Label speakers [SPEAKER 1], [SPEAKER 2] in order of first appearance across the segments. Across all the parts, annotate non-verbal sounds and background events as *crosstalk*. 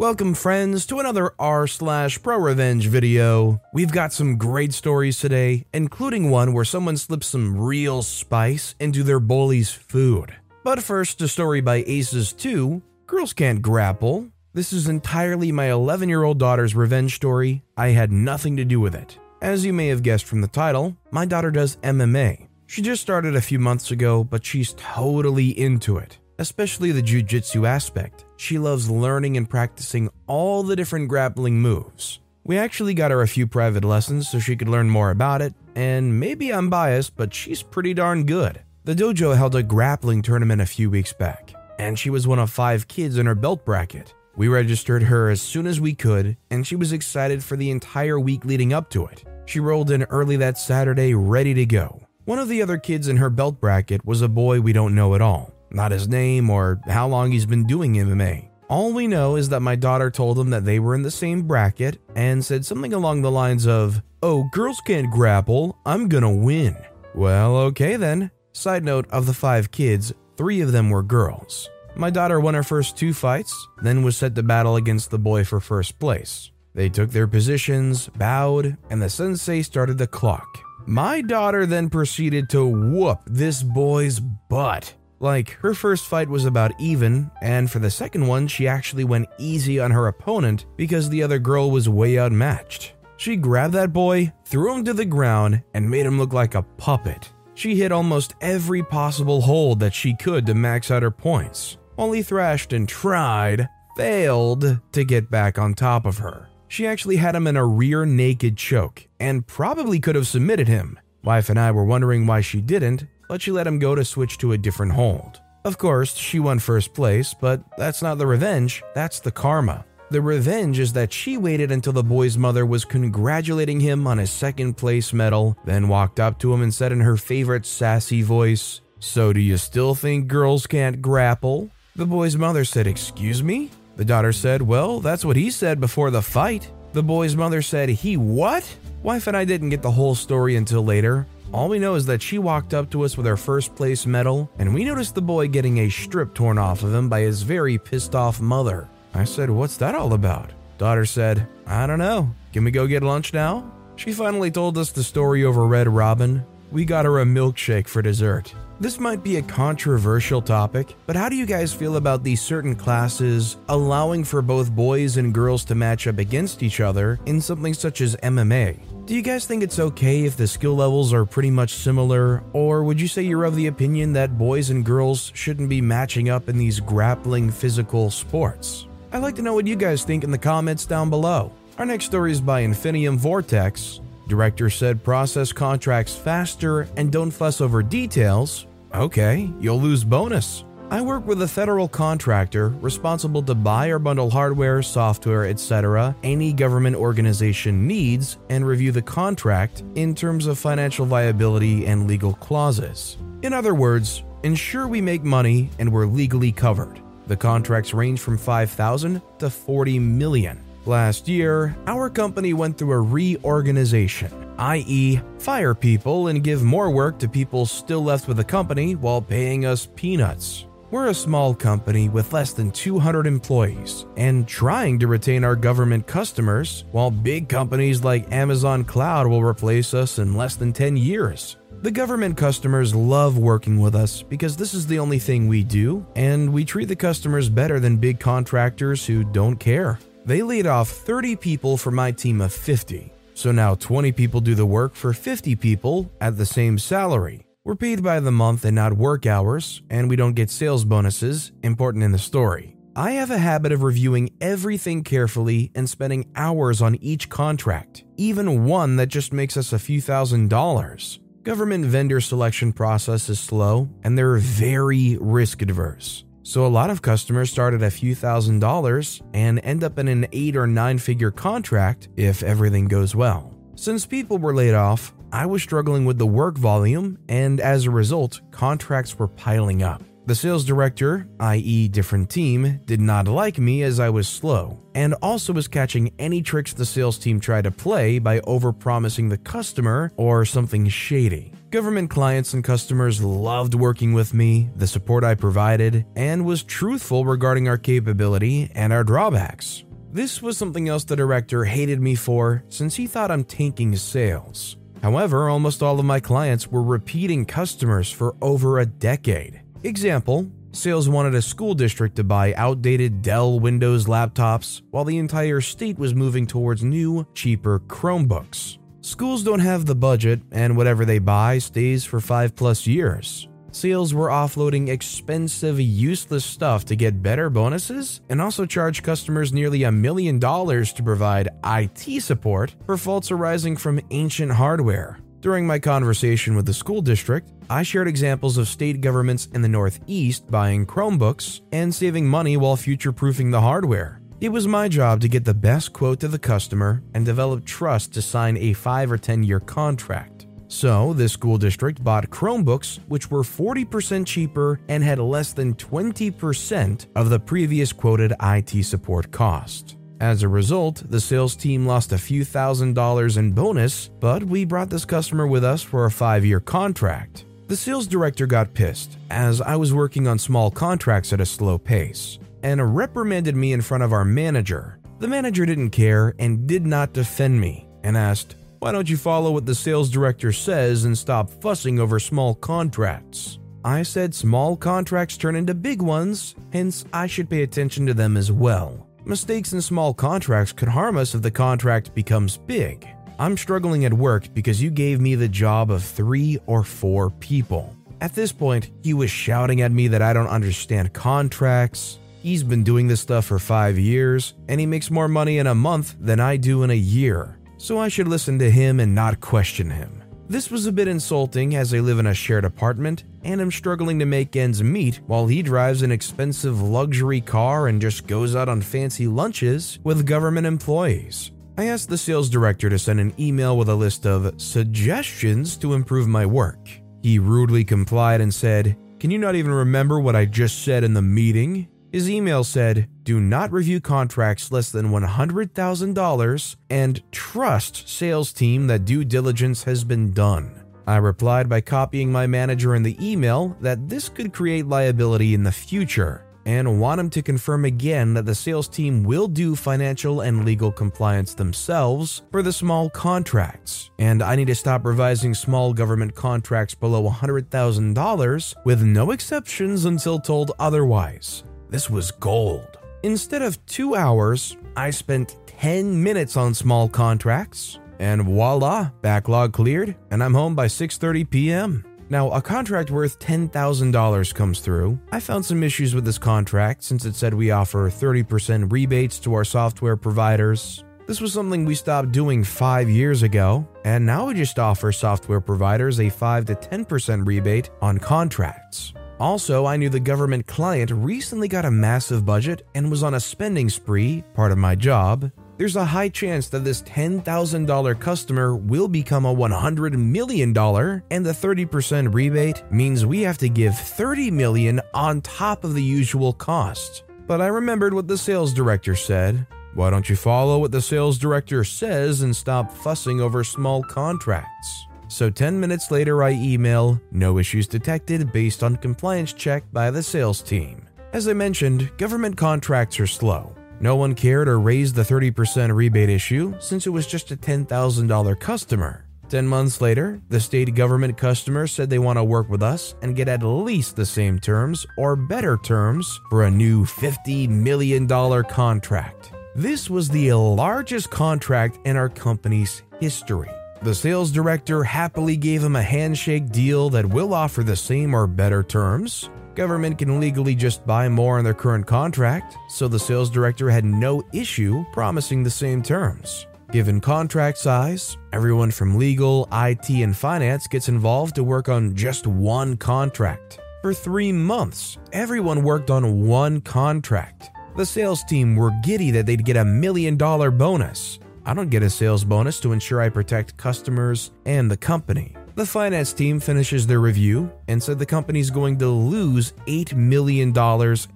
[SPEAKER 1] Welcome, friends, to another r slash pro revenge video. We've got some great stories today, including one where someone slips some real spice into their bully's food. But first, a story by Aces 2 Girls Can't Grapple. This is entirely my 11 year old daughter's revenge story. I had nothing to do with it. As you may have guessed from the title, my daughter does MMA. She just started a few months ago, but she's totally into it, especially the jujitsu aspect. She loves learning and practicing all the different grappling moves. We actually got her a few private lessons so she could learn more about it, and maybe I'm biased, but she's pretty darn good. The dojo held a grappling tournament a few weeks back, and she was one of five kids in her belt bracket. We registered her as soon as we could, and she was excited for the entire week leading up to it. She rolled in early that Saturday, ready to go. One of the other kids in her belt bracket was a boy we don't know at all not his name or how long he's been doing MMA. All we know is that my daughter told him that they were in the same bracket and said something along the lines of, Oh, girls can't grapple, I'm gonna win. Well, okay then. Side note of the five kids, three of them were girls. My daughter won her first two fights, then was set to battle against the boy for first place. They took their positions, bowed, and the sensei started the clock. My daughter then proceeded to whoop this boy's butt. Like, her first fight was about even, and for the second one, she actually went easy on her opponent because the other girl was way outmatched. She grabbed that boy, threw him to the ground, and made him look like a puppet. She hit almost every possible hold that she could to max out her points, while he thrashed and tried, failed to get back on top of her. She actually had him in a rear naked choke and probably could have submitted him. Wife and I were wondering why she didn't, but she let him go to switch to a different hold. Of course, she won first place, but that's not the revenge, that's the karma. The revenge is that she waited until the boy's mother was congratulating him on his second place medal, then walked up to him and said in her favorite sassy voice, So, do you still think girls can't grapple? The boy's mother said, Excuse me? The daughter said, Well, that's what he said before the fight. The boy's mother said, He what? Wife and I didn't get the whole story until later, all we know is that she walked up to us with her first place medal, and we noticed the boy getting a strip torn off of him by his very pissed off mother. I said, What's that all about? Daughter said, I don't know. Can we go get lunch now? She finally told us the story over Red Robin. We got her a milkshake for dessert. This might be a controversial topic, but how do you guys feel about these certain classes allowing for both boys and girls to match up against each other in something such as MMA? Do you guys think it's okay if the skill levels are pretty much similar, or would you say you're of the opinion that boys and girls shouldn't be matching up in these grappling physical sports? I'd like to know what you guys think in the comments down below. Our next story is by Infinium Vortex. Director said process contracts faster and don't fuss over details. Okay, you'll lose bonus. I work with a federal contractor responsible to buy or bundle hardware, software, etc. any government organization needs and review the contract in terms of financial viability and legal clauses. In other words, ensure we make money and we're legally covered. The contracts range from 5,000 to 40 million. Last year, our company went through a reorganization, i.e., fire people and give more work to people still left with the company while paying us peanuts. We're a small company with less than 200 employees and trying to retain our government customers, while big companies like Amazon Cloud will replace us in less than 10 years. The government customers love working with us because this is the only thing we do, and we treat the customers better than big contractors who don't care. They laid off 30 people for my team of 50, so now 20 people do the work for 50 people at the same salary. We're paid by the month and not work hours, and we don't get sales bonuses, important in the story. I have a habit of reviewing everything carefully and spending hours on each contract, even one that just makes us a few thousand dollars. Government vendor selection process is slow and they're very risk adverse. So a lot of customers start at a few thousand dollars and end up in an eight or nine figure contract if everything goes well. Since people were laid off, I was struggling with the work volume, and as a result, contracts were piling up. The sales director, i.e., different team, did not like me as I was slow, and also was catching any tricks the sales team tried to play by overpromising the customer or something shady. Government clients and customers loved working with me, the support I provided, and was truthful regarding our capability and our drawbacks. This was something else the director hated me for since he thought I'm tanking sales. However, almost all of my clients were repeating customers for over a decade. Example Sales wanted a school district to buy outdated Dell Windows laptops while the entire state was moving towards new, cheaper Chromebooks. Schools don't have the budget, and whatever they buy stays for 5 plus years. Sales were offloading expensive, useless stuff to get better bonuses and also charge customers nearly a million dollars to provide IT support for faults arising from ancient hardware. During my conversation with the school district, I shared examples of state governments in the Northeast buying Chromebooks and saving money while future proofing the hardware. It was my job to get the best quote to the customer and develop trust to sign a 5 or 10 year contract. So, this school district bought Chromebooks, which were 40% cheaper and had less than 20% of the previous quoted IT support cost. As a result, the sales team lost a few thousand dollars in bonus, but we brought this customer with us for a five year contract. The sales director got pissed, as I was working on small contracts at a slow pace, and reprimanded me in front of our manager. The manager didn't care and did not defend me, and asked, Why don't you follow what the sales director says and stop fussing over small contracts? I said small contracts turn into big ones, hence, I should pay attention to them as well. Mistakes in small contracts could harm us if the contract becomes big. I'm struggling at work because you gave me the job of three or four people. At this point, he was shouting at me that I don't understand contracts. He's been doing this stuff for five years, and he makes more money in a month than I do in a year. So I should listen to him and not question him. This was a bit insulting as I live in a shared apartment and am struggling to make ends meet while he drives an expensive luxury car and just goes out on fancy lunches with government employees. I asked the sales director to send an email with a list of suggestions to improve my work. He rudely complied and said, Can you not even remember what I just said in the meeting? His email said, Do not review contracts less than $100,000 and trust sales team that due diligence has been done. I replied by copying my manager in the email that this could create liability in the future and want him to confirm again that the sales team will do financial and legal compliance themselves for the small contracts, and I need to stop revising small government contracts below $100,000 with no exceptions until told otherwise. This was gold. Instead of two hours, I spent 10 minutes on small contracts, and voila, backlog cleared, and I'm home by 6:30 p.m. Now, a contract worth $10,000 comes through. I found some issues with this contract since it said we offer 30% rebates to our software providers. This was something we stopped doing five years ago, and now we just offer software providers a 5 to 10% rebate on contracts. Also, I knew the government client recently got a massive budget and was on a spending spree, part of my job. There's a high chance that this $10,000 customer will become a $100 million, and the 30% rebate means we have to give 30 million on top of the usual cost. But I remembered what the sales director said. Why don't you follow what the sales director says and stop fussing over small contracts? So 10 minutes later, I email, no issues detected based on compliance check by the sales team. As I mentioned, government contracts are slow. No one cared or raised the 30% rebate issue since it was just a $10,000 customer. 10 months later, the state government customer said they want to work with us and get at least the same terms or better terms for a new $50 million contract. This was the largest contract in our company's history. The sales director happily gave him a handshake deal that will offer the same or better terms. Government can legally just buy more on their current contract, so the sales director had no issue promising the same terms. Given contract size, everyone from legal, IT, and finance gets involved to work on just one contract. For three months, everyone worked on one contract. The sales team were giddy that they'd get a million dollar bonus. I don't get a sales bonus to ensure I protect customers and the company. The finance team finishes their review and said the company's going to lose $8 million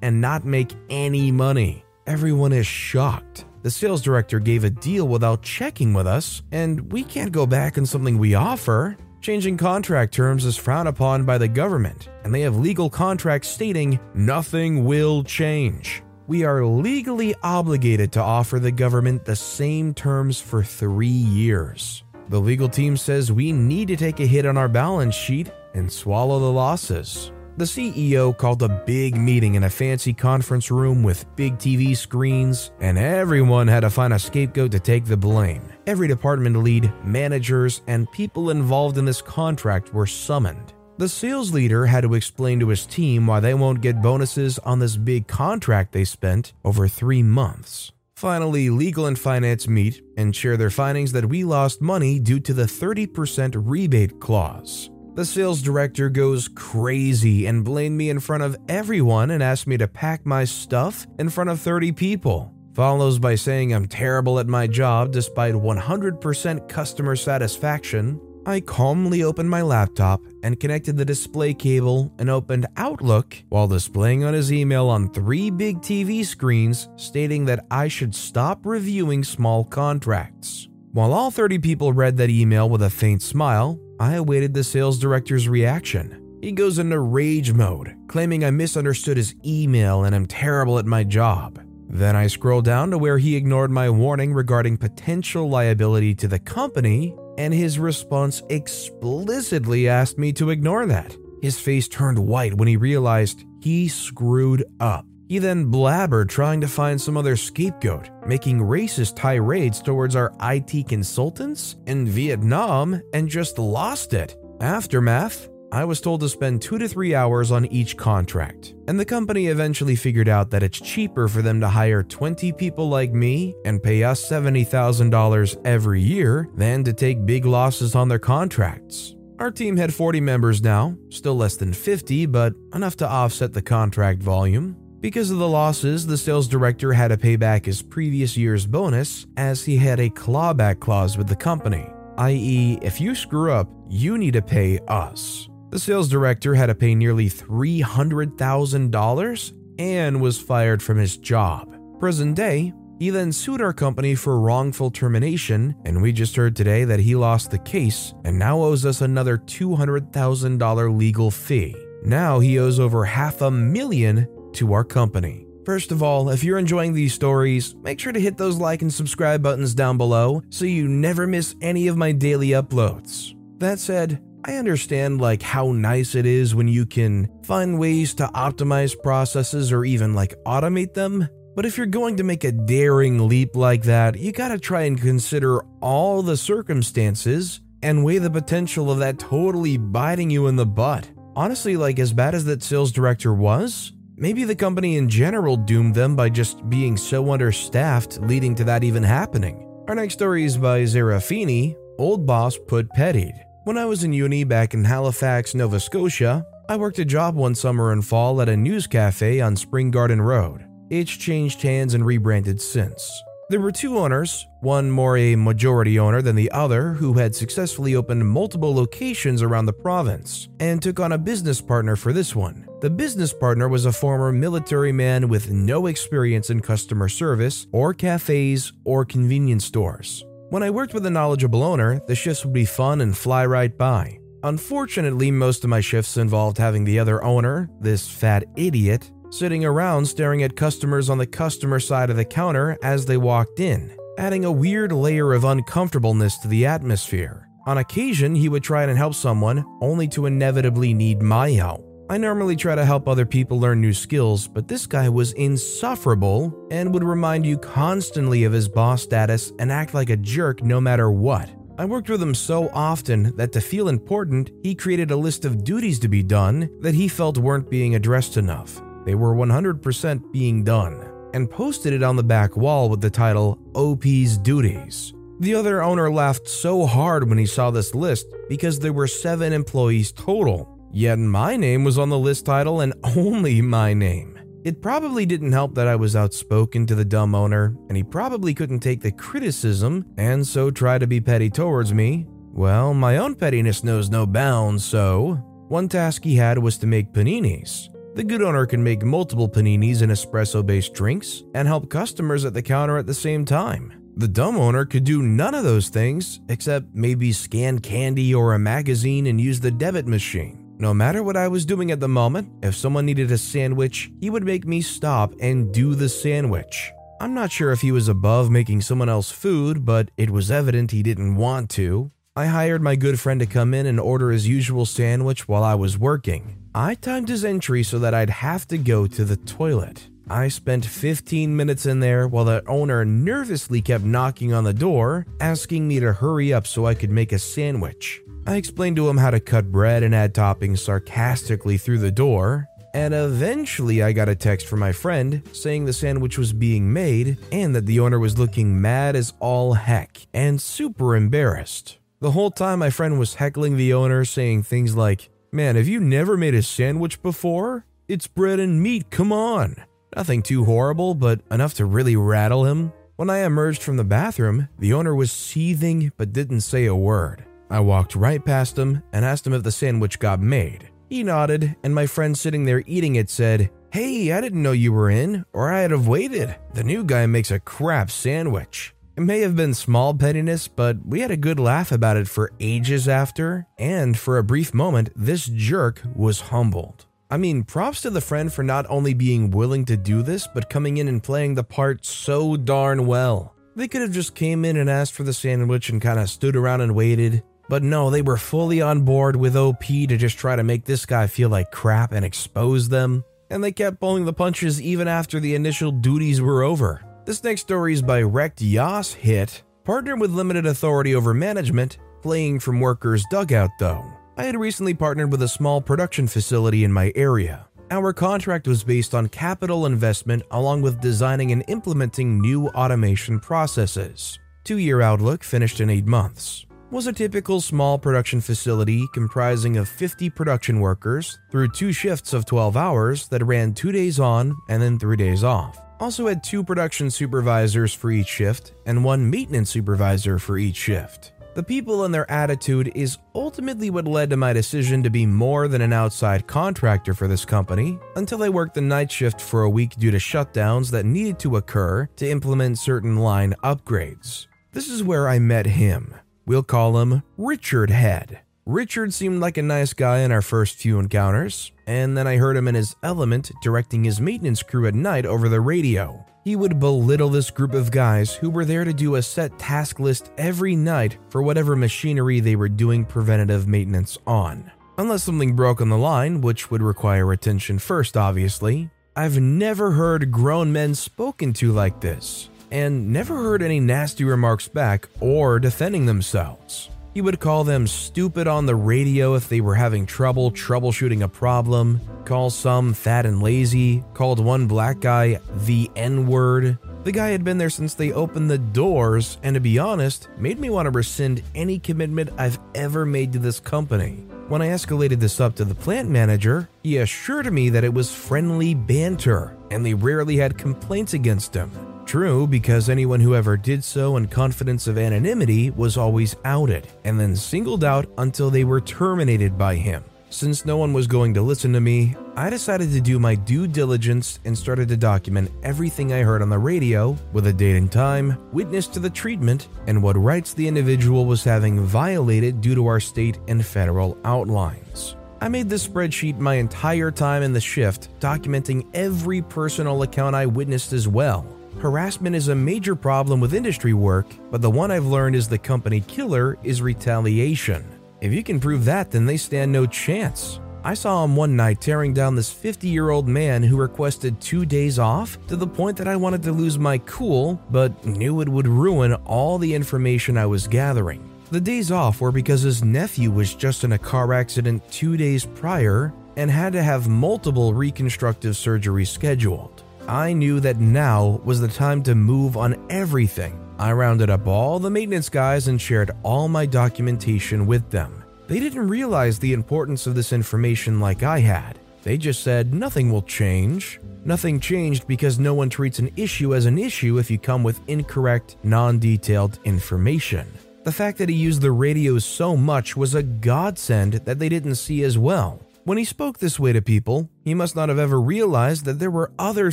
[SPEAKER 1] and not make any money. Everyone is shocked. The sales director gave a deal without checking with us, and we can't go back on something we offer. Changing contract terms is frowned upon by the government, and they have legal contracts stating nothing will change. We are legally obligated to offer the government the same terms for three years. The legal team says we need to take a hit on our balance sheet and swallow the losses. The CEO called a big meeting in a fancy conference room with big TV screens, and everyone had to find a scapegoat to take the blame. Every department lead, managers, and people involved in this contract were summoned. The sales leader had to explain to his team why they won't get bonuses on this big contract they spent over three months. Finally, legal and finance meet and share their findings that we lost money due to the 30% rebate clause. The sales director goes crazy and blamed me in front of everyone and asked me to pack my stuff in front of 30 people. Follows by saying I'm terrible at my job despite 100% customer satisfaction. I calmly opened my laptop and connected the display cable and opened Outlook while displaying on his email on three big TV screens stating that I should stop reviewing small contracts. While all 30 people read that email with a faint smile, I awaited the sales director's reaction. He goes into rage mode, claiming I misunderstood his email and am terrible at my job. Then I scroll down to where he ignored my warning regarding potential liability to the company, and his response explicitly asked me to ignore that. His face turned white when he realized he screwed up. He then blabbered trying to find some other scapegoat, making racist tirades towards our IT consultants in Vietnam and just lost it. Aftermath I was told to spend two to three hours on each contract, and the company eventually figured out that it's cheaper for them to hire 20 people like me and pay us $70,000 every year than to take big losses on their contracts. Our team had 40 members now, still less than 50, but enough to offset the contract volume. Because of the losses, the sales director had to pay back his previous year's bonus as he had a clawback clause with the company, i.e., if you screw up, you need to pay us. The sales director had to pay nearly $300,000 and was fired from his job. Present day, he then sued our company for wrongful termination, and we just heard today that he lost the case and now owes us another $200,000 legal fee. Now he owes over half a million to our company. First of all, if you're enjoying these stories, make sure to hit those like and subscribe buttons down below so you never miss any of my daily uploads. That said, I understand like how nice it is when you can find ways to optimize processes or even like automate them, but if you're going to make a daring leap like that, you gotta try and consider all the circumstances and weigh the potential of that totally biting you in the butt. Honestly, like as bad as that sales director was, maybe the company in general doomed them by just being so understaffed, leading to that even happening. Our next story is by Zerafini, Old Boss Put Pettied. When I was in uni back in Halifax, Nova Scotia, I worked a job one summer and fall at a news cafe on Spring Garden Road. It's changed hands and rebranded since. There were two owners, one more a majority owner than the other, who had successfully opened multiple locations around the province and took on a business partner for this one. The business partner was a former military man with no experience in customer service or cafes or convenience stores. When I worked with a knowledgeable owner, the shifts would be fun and fly right by. Unfortunately, most of my shifts involved having the other owner, this fat idiot, sitting around staring at customers on the customer side of the counter as they walked in, adding a weird layer of uncomfortableness to the atmosphere. On occasion, he would try and help someone, only to inevitably need my help. I normally try to help other people learn new skills, but this guy was insufferable and would remind you constantly of his boss status and act like a jerk no matter what. I worked with him so often that to feel important, he created a list of duties to be done that he felt weren't being addressed enough. They were 100% being done, and posted it on the back wall with the title OP's Duties. The other owner laughed so hard when he saw this list because there were seven employees total Yet my name was on the list title and *laughs* only my name. It probably didn't help that I was outspoken to the dumb owner, and he probably couldn't take the criticism and so tried to be petty towards me. Well, my own pettiness knows no bounds, so one task he had was to make paninis. The good owner can make multiple paninis and espresso based drinks and help customers at the counter at the same time. The dumb owner could do none of those things except maybe scan candy or a magazine and use the debit machine. No matter what I was doing at the moment, if someone needed a sandwich, he would make me stop and do the sandwich. I'm not sure if he was above making someone else food, but it was evident he didn't want to. I hired my good friend to come in and order his usual sandwich while I was working. I timed his entry so that I'd have to go to the toilet. I spent 15 minutes in there while the owner nervously kept knocking on the door, asking me to hurry up so I could make a sandwich. I explained to him how to cut bread and add toppings sarcastically through the door, and eventually I got a text from my friend saying the sandwich was being made and that the owner was looking mad as all heck and super embarrassed. The whole time my friend was heckling the owner, saying things like, Man, have you never made a sandwich before? It's bread and meat, come on. Nothing too horrible, but enough to really rattle him. When I emerged from the bathroom, the owner was seething but didn't say a word. I walked right past him and asked him if the sandwich got made. He nodded, and my friend sitting there eating it said, Hey, I didn't know you were in, or I'd have waited. The new guy makes a crap sandwich. It may have been small pettiness, but we had a good laugh about it for ages after, and for a brief moment, this jerk was humbled. I mean, props to the friend for not only being willing to do this, but coming in and playing the part so darn well. They could have just came in and asked for the sandwich and kind of stood around and waited, but no, they were fully on board with OP to just try to make this guy feel like crap and expose them. And they kept pulling the punches even after the initial duties were over. This next story is by Wrecked Yas Hit, partner with limited authority over management, playing from workers' dugout though. I had recently partnered with a small production facility in my area. Our contract was based on capital investment along with designing and implementing new automation processes. Two year outlook finished in eight months. Was a typical small production facility comprising of 50 production workers through two shifts of 12 hours that ran two days on and then three days off. Also had two production supervisors for each shift and one maintenance supervisor for each shift. The people and their attitude is ultimately what led to my decision to be more than an outside contractor for this company until I worked the night shift for a week due to shutdowns that needed to occur to implement certain line upgrades. This is where I met him. We'll call him Richard Head. Richard seemed like a nice guy in our first few encounters, and then I heard him in his element directing his maintenance crew at night over the radio. He would belittle this group of guys who were there to do a set task list every night for whatever machinery they were doing preventative maintenance on. Unless something broke on the line, which would require attention first, obviously. I've never heard grown men spoken to like this, and never heard any nasty remarks back or defending themselves. He would call them stupid on the radio if they were having trouble troubleshooting a problem, call some fat and lazy, called one black guy the N word. The guy had been there since they opened the doors, and to be honest, made me want to rescind any commitment I've ever made to this company. When I escalated this up to the plant manager, he assured me that it was friendly banter, and they rarely had complaints against him. True, because anyone who ever did so in confidence of anonymity was always outed, and then singled out until they were terminated by him. Since no one was going to listen to me, I decided to do my due diligence and started to document everything I heard on the radio with a date and time, witness to the treatment, and what rights the individual was having violated due to our state and federal outlines. I made this spreadsheet my entire time in the shift, documenting every personal account I witnessed as well. Harassment is a major problem with industry work, but the one I've learned is the company killer is retaliation. If you can prove that, then they stand no chance. I saw him one night tearing down this 50 year old man who requested two days off to the point that I wanted to lose my cool, but knew it would ruin all the information I was gathering. The days off were because his nephew was just in a car accident two days prior and had to have multiple reconstructive surgeries scheduled. I knew that now was the time to move on everything. I rounded up all the maintenance guys and shared all my documentation with them. They didn't realize the importance of this information like I had. They just said nothing will change. Nothing changed because no one treats an issue as an issue if you come with incorrect, non detailed information. The fact that he used the radio so much was a godsend that they didn't see as well. When he spoke this way to people, he must not have ever realized that there were other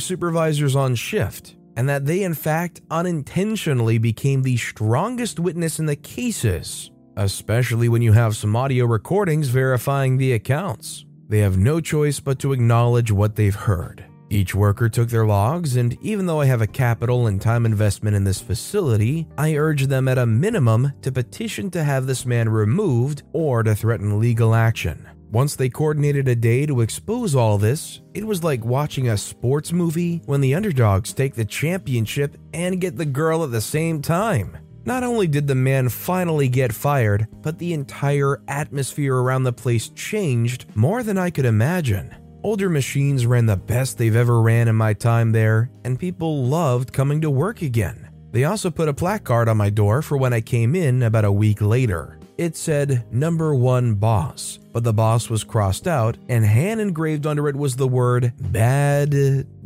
[SPEAKER 1] supervisors on shift, and that they, in fact, unintentionally became the strongest witness in the cases, especially when you have some audio recordings verifying the accounts. They have no choice but to acknowledge what they've heard. Each worker took their logs, and even though I have a capital and time investment in this facility, I urge them at a minimum to petition to have this man removed or to threaten legal action. Once they coordinated a day to expose all this, it was like watching a sports movie when the underdogs take the championship and get the girl at the same time. Not only did the man finally get fired, but the entire atmosphere around the place changed more than I could imagine. Older machines ran the best they've ever ran in my time there, and people loved coming to work again. They also put a placard on my door for when I came in about a week later. It said number one boss, but the boss was crossed out, and hand engraved under it was the word bad,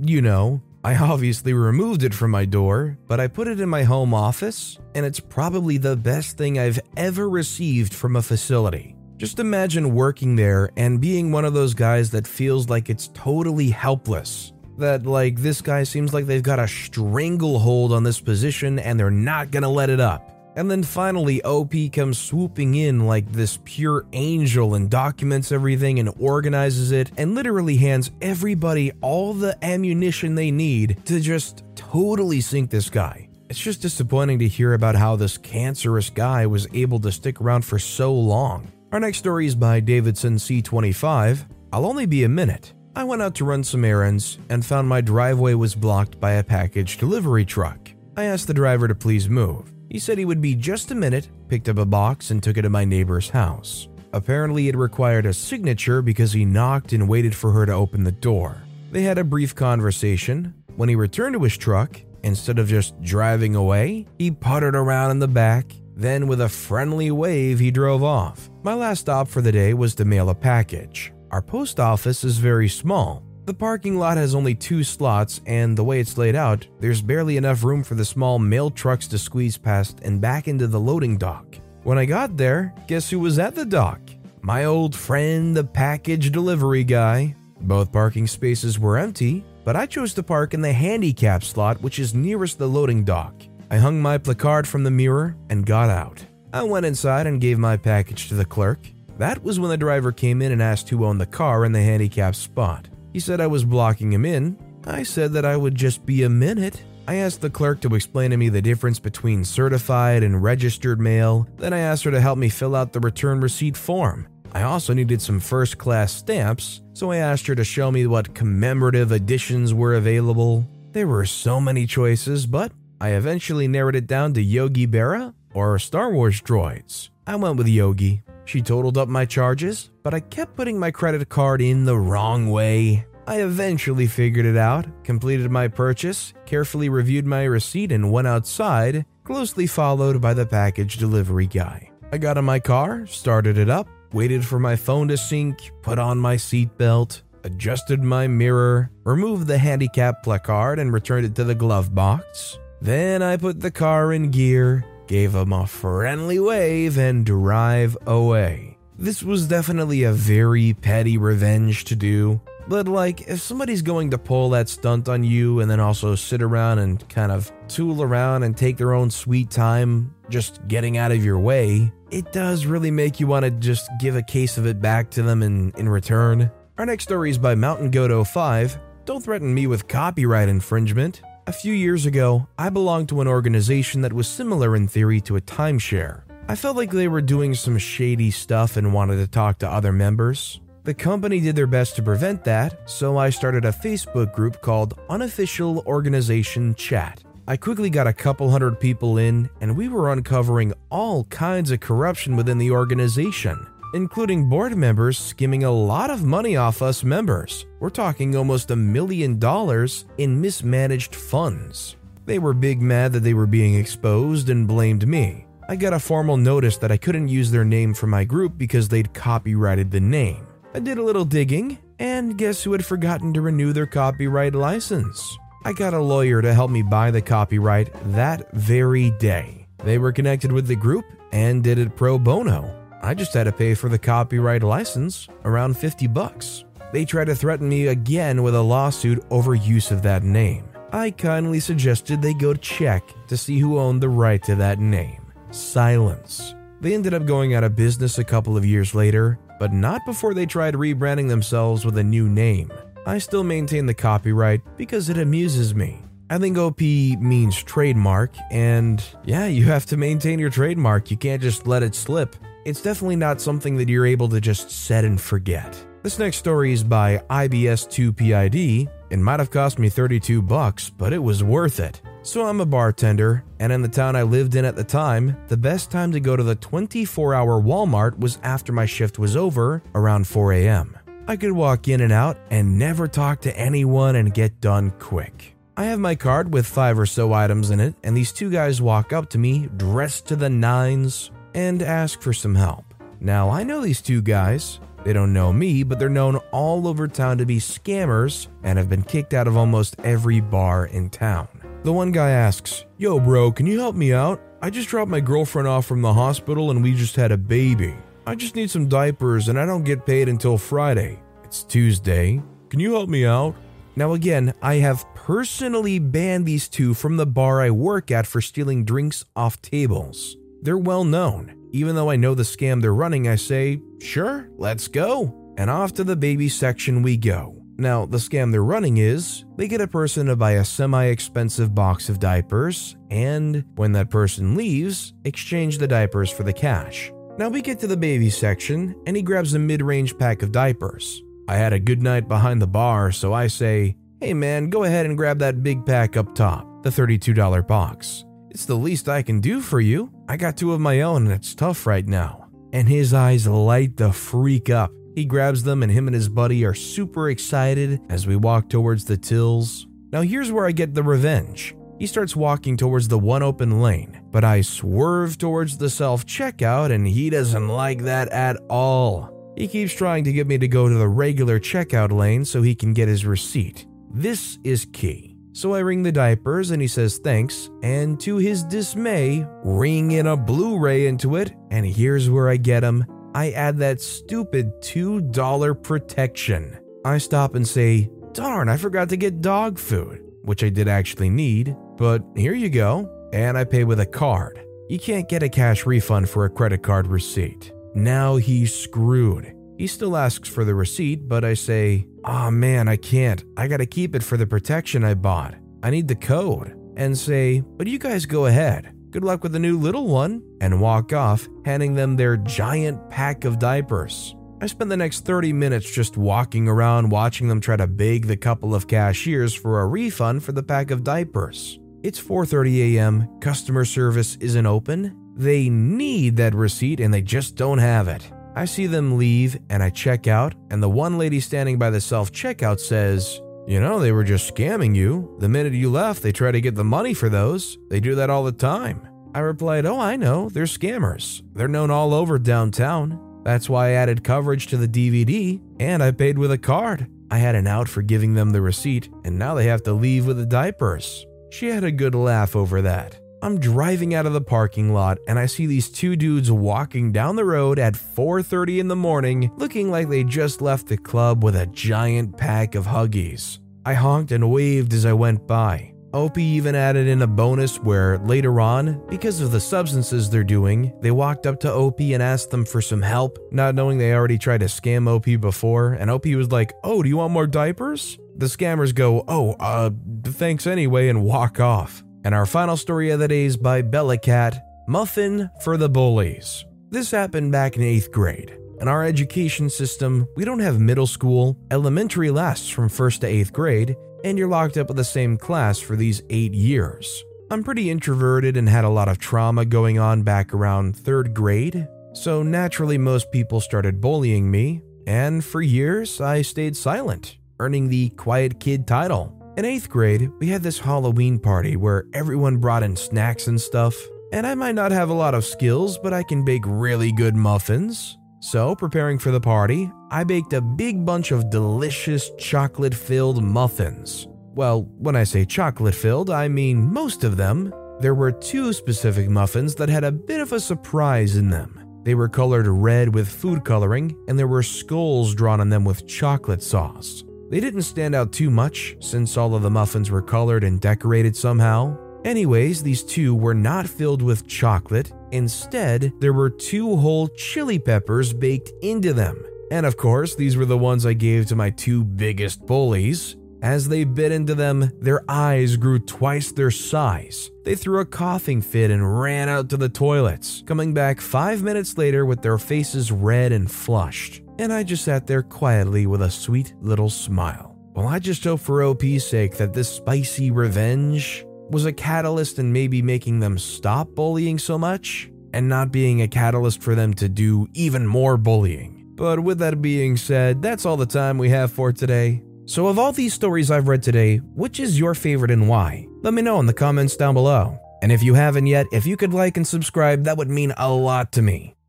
[SPEAKER 1] you know. I obviously removed it from my door, but I put it in my home office, and it's probably the best thing I've ever received from a facility. Just imagine working there and being one of those guys that feels like it's totally helpless. That, like, this guy seems like they've got a stranglehold on this position and they're not gonna let it up. And then finally, OP comes swooping in like this pure angel and documents everything and organizes it and literally hands everybody all the ammunition they need to just totally sink this guy. It's just disappointing to hear about how this cancerous guy was able to stick around for so long. Our next story is by Davidson C25. I'll only be a minute. I went out to run some errands and found my driveway was blocked by a package delivery truck. I asked the driver to please move. He said he would be just a minute, picked up a box, and took it to my neighbor's house. Apparently, it required a signature because he knocked and waited for her to open the door. They had a brief conversation. When he returned to his truck, instead of just driving away, he puttered around in the back then, with a friendly wave, he drove off. My last stop for the day was to mail a package. Our post office is very small. The parking lot has only two slots, and the way it's laid out, there's barely enough room for the small mail trucks to squeeze past and back into the loading dock. When I got there, guess who was at the dock? My old friend, the package delivery guy. Both parking spaces were empty, but I chose to park in the handicap slot, which is nearest the loading dock. I hung my placard from the mirror and got out. I went inside and gave my package to the clerk. That was when the driver came in and asked who owned the car in the handicapped spot. He said I was blocking him in. I said that I would just be a minute. I asked the clerk to explain to me the difference between certified and registered mail. Then I asked her to help me fill out the return receipt form. I also needed some first class stamps, so I asked her to show me what commemorative editions were available. There were so many choices, but I eventually narrowed it down to Yogi Berra or Star Wars droids. I went with Yogi. She totaled up my charges, but I kept putting my credit card in the wrong way. I eventually figured it out, completed my purchase, carefully reviewed my receipt, and went outside, closely followed by the package delivery guy. I got in my car, started it up, waited for my phone to sync, put on my seatbelt, adjusted my mirror, removed the handicap placard, and returned it to the glove box. Then I put the car in gear, gave him a friendly wave, and drive away. This was definitely a very petty revenge to do, but like, if somebody's going to pull that stunt on you and then also sit around and kind of tool around and take their own sweet time just getting out of your way, it does really make you want to just give a case of it back to them in, in return. Our next story is by Mountain Goat 05. Don't threaten me with copyright infringement. A few years ago, I belonged to an organization that was similar in theory to a timeshare. I felt like they were doing some shady stuff and wanted to talk to other members. The company did their best to prevent that, so I started a Facebook group called Unofficial Organization Chat. I quickly got a couple hundred people in, and we were uncovering all kinds of corruption within the organization including board members skimming a lot of money off us members. We're talking almost a million dollars in mismanaged funds. They were big mad that they were being exposed and blamed me. I got a formal notice that I couldn't use their name for my group because they'd copyrighted the name. I did a little digging, and guess who had forgotten to renew their copyright license? I got a lawyer to help me buy the copyright that very day. They were connected with the group and did it pro bono. I just had to pay for the copyright license, around 50 bucks. They tried to threaten me again with a lawsuit over use of that name. I kindly suggested they go check to see who owned the right to that name. Silence. They ended up going out of business a couple of years later, but not before they tried rebranding themselves with a new name. I still maintain the copyright because it amuses me. I think OP means trademark, and yeah, you have to maintain your trademark. You can't just let it slip. It's definitely not something that you're able to just set and forget. This next story is by IBS2PID. It might have cost me 32 bucks, but it was worth it. So I'm a bartender, and in the town I lived in at the time, the best time to go to the 24 hour Walmart was after my shift was over, around 4 a.m. I could walk in and out and never talk to anyone and get done quick. I have my card with five or so items in it, and these two guys walk up to me, dressed to the nines, and ask for some help. Now, I know these two guys. They don't know me, but they're known all over town to be scammers and have been kicked out of almost every bar in town. The one guy asks, Yo, bro, can you help me out? I just dropped my girlfriend off from the hospital and we just had a baby. I just need some diapers and I don't get paid until Friday. It's Tuesday. Can you help me out? Now, again, I have personally banned these two from the bar I work at for stealing drinks off tables. They're well known. Even though I know the scam they're running, I say, sure, let's go. And off to the baby section we go. Now, the scam they're running is they get a person to buy a semi expensive box of diapers, and when that person leaves, exchange the diapers for the cash. Now we get to the baby section, and he grabs a mid range pack of diapers. I had a good night behind the bar, so I say, Hey man, go ahead and grab that big pack up top, the $32 box. It's the least I can do for you. I got two of my own and it's tough right now. And his eyes light the freak up. He grabs them and him and his buddy are super excited as we walk towards the tills. Now here's where I get the revenge. He starts walking towards the one open lane, but I swerve towards the self checkout and he doesn't like that at all. He keeps trying to get me to go to the regular checkout lane so he can get his receipt. This is key. So I ring the diapers and he says thanks, and to his dismay, ring in a Blu ray into it, and here's where I get him. I add that stupid $2 protection. I stop and say, Darn, I forgot to get dog food, which I did actually need, but here you go. And I pay with a card. You can't get a cash refund for a credit card receipt. Now he's screwed. He still asks for the receipt, but I say, Oh man, I can't. I gotta keep it for the protection I bought. I need the code. And say, But you guys go ahead. Good luck with the new little one. And walk off, handing them their giant pack of diapers. I spend the next 30 minutes just walking around watching them try to beg the couple of cashiers for a refund for the pack of diapers. It's 4:30 a.m. Customer service isn't open. They need that receipt and they just don't have it. I see them leave and I check out, and the one lady standing by the self checkout says, You know, they were just scamming you. The minute you left, they try to get the money for those. They do that all the time. I replied, Oh, I know, they're scammers. They're known all over downtown. That's why I added coverage to the DVD, and I paid with a card. I had an out for giving them the receipt, and now they have to leave with the diapers. She had a good laugh over that. I'm driving out of the parking lot and I see these two dudes walking down the road at 4:30 in the morning, looking like they just left the club with a giant pack of Huggies. I honked and waved as I went by. Opie even added in a bonus where later on, because of the substances they're doing, they walked up to Opie and asked them for some help, not knowing they already tried to scam Opie before, and Opie was like, "Oh, do you want more diapers?" The scammers go, "Oh, uh, thanks anyway," and walk off. And our final story of the day is by Bella Cat Muffin for the Bullies. This happened back in 8th grade. In our education system, we don't have middle school, elementary lasts from 1st to 8th grade, and you're locked up with the same class for these 8 years. I'm pretty introverted and had a lot of trauma going on back around 3rd grade, so naturally most people started bullying me, and for years I stayed silent, earning the quiet kid title. In eighth grade, we had this Halloween party where everyone brought in snacks and stuff. and I might not have a lot of skills, but I can bake really good muffins. So, preparing for the party, I baked a big bunch of delicious chocolate filled muffins. Well, when I say chocolate filled, I mean most of them. There were two specific muffins that had a bit of a surprise in them. They were colored red with food coloring, and there were skulls drawn on them with chocolate sauce. They didn't stand out too much since all of the muffins were colored and decorated somehow. Anyways, these two were not filled with chocolate. Instead, there were two whole chili peppers baked into them. And of course, these were the ones I gave to my two biggest bullies. As they bit into them, their eyes grew twice their size. They threw a coughing fit and ran out to the toilets, coming back five minutes later with their faces red and flushed. And I just sat there quietly with a sweet little smile. Well, I just hope for OP's sake that this spicy revenge was a catalyst in maybe making them stop bullying so much and not being a catalyst for them to do even more bullying. But with that being said, that's all the time we have for today. So, of all these stories I've read today, which is your favorite and why? Let me know in the comments down below. And if you haven't yet, if you could like and subscribe, that would mean a lot to me.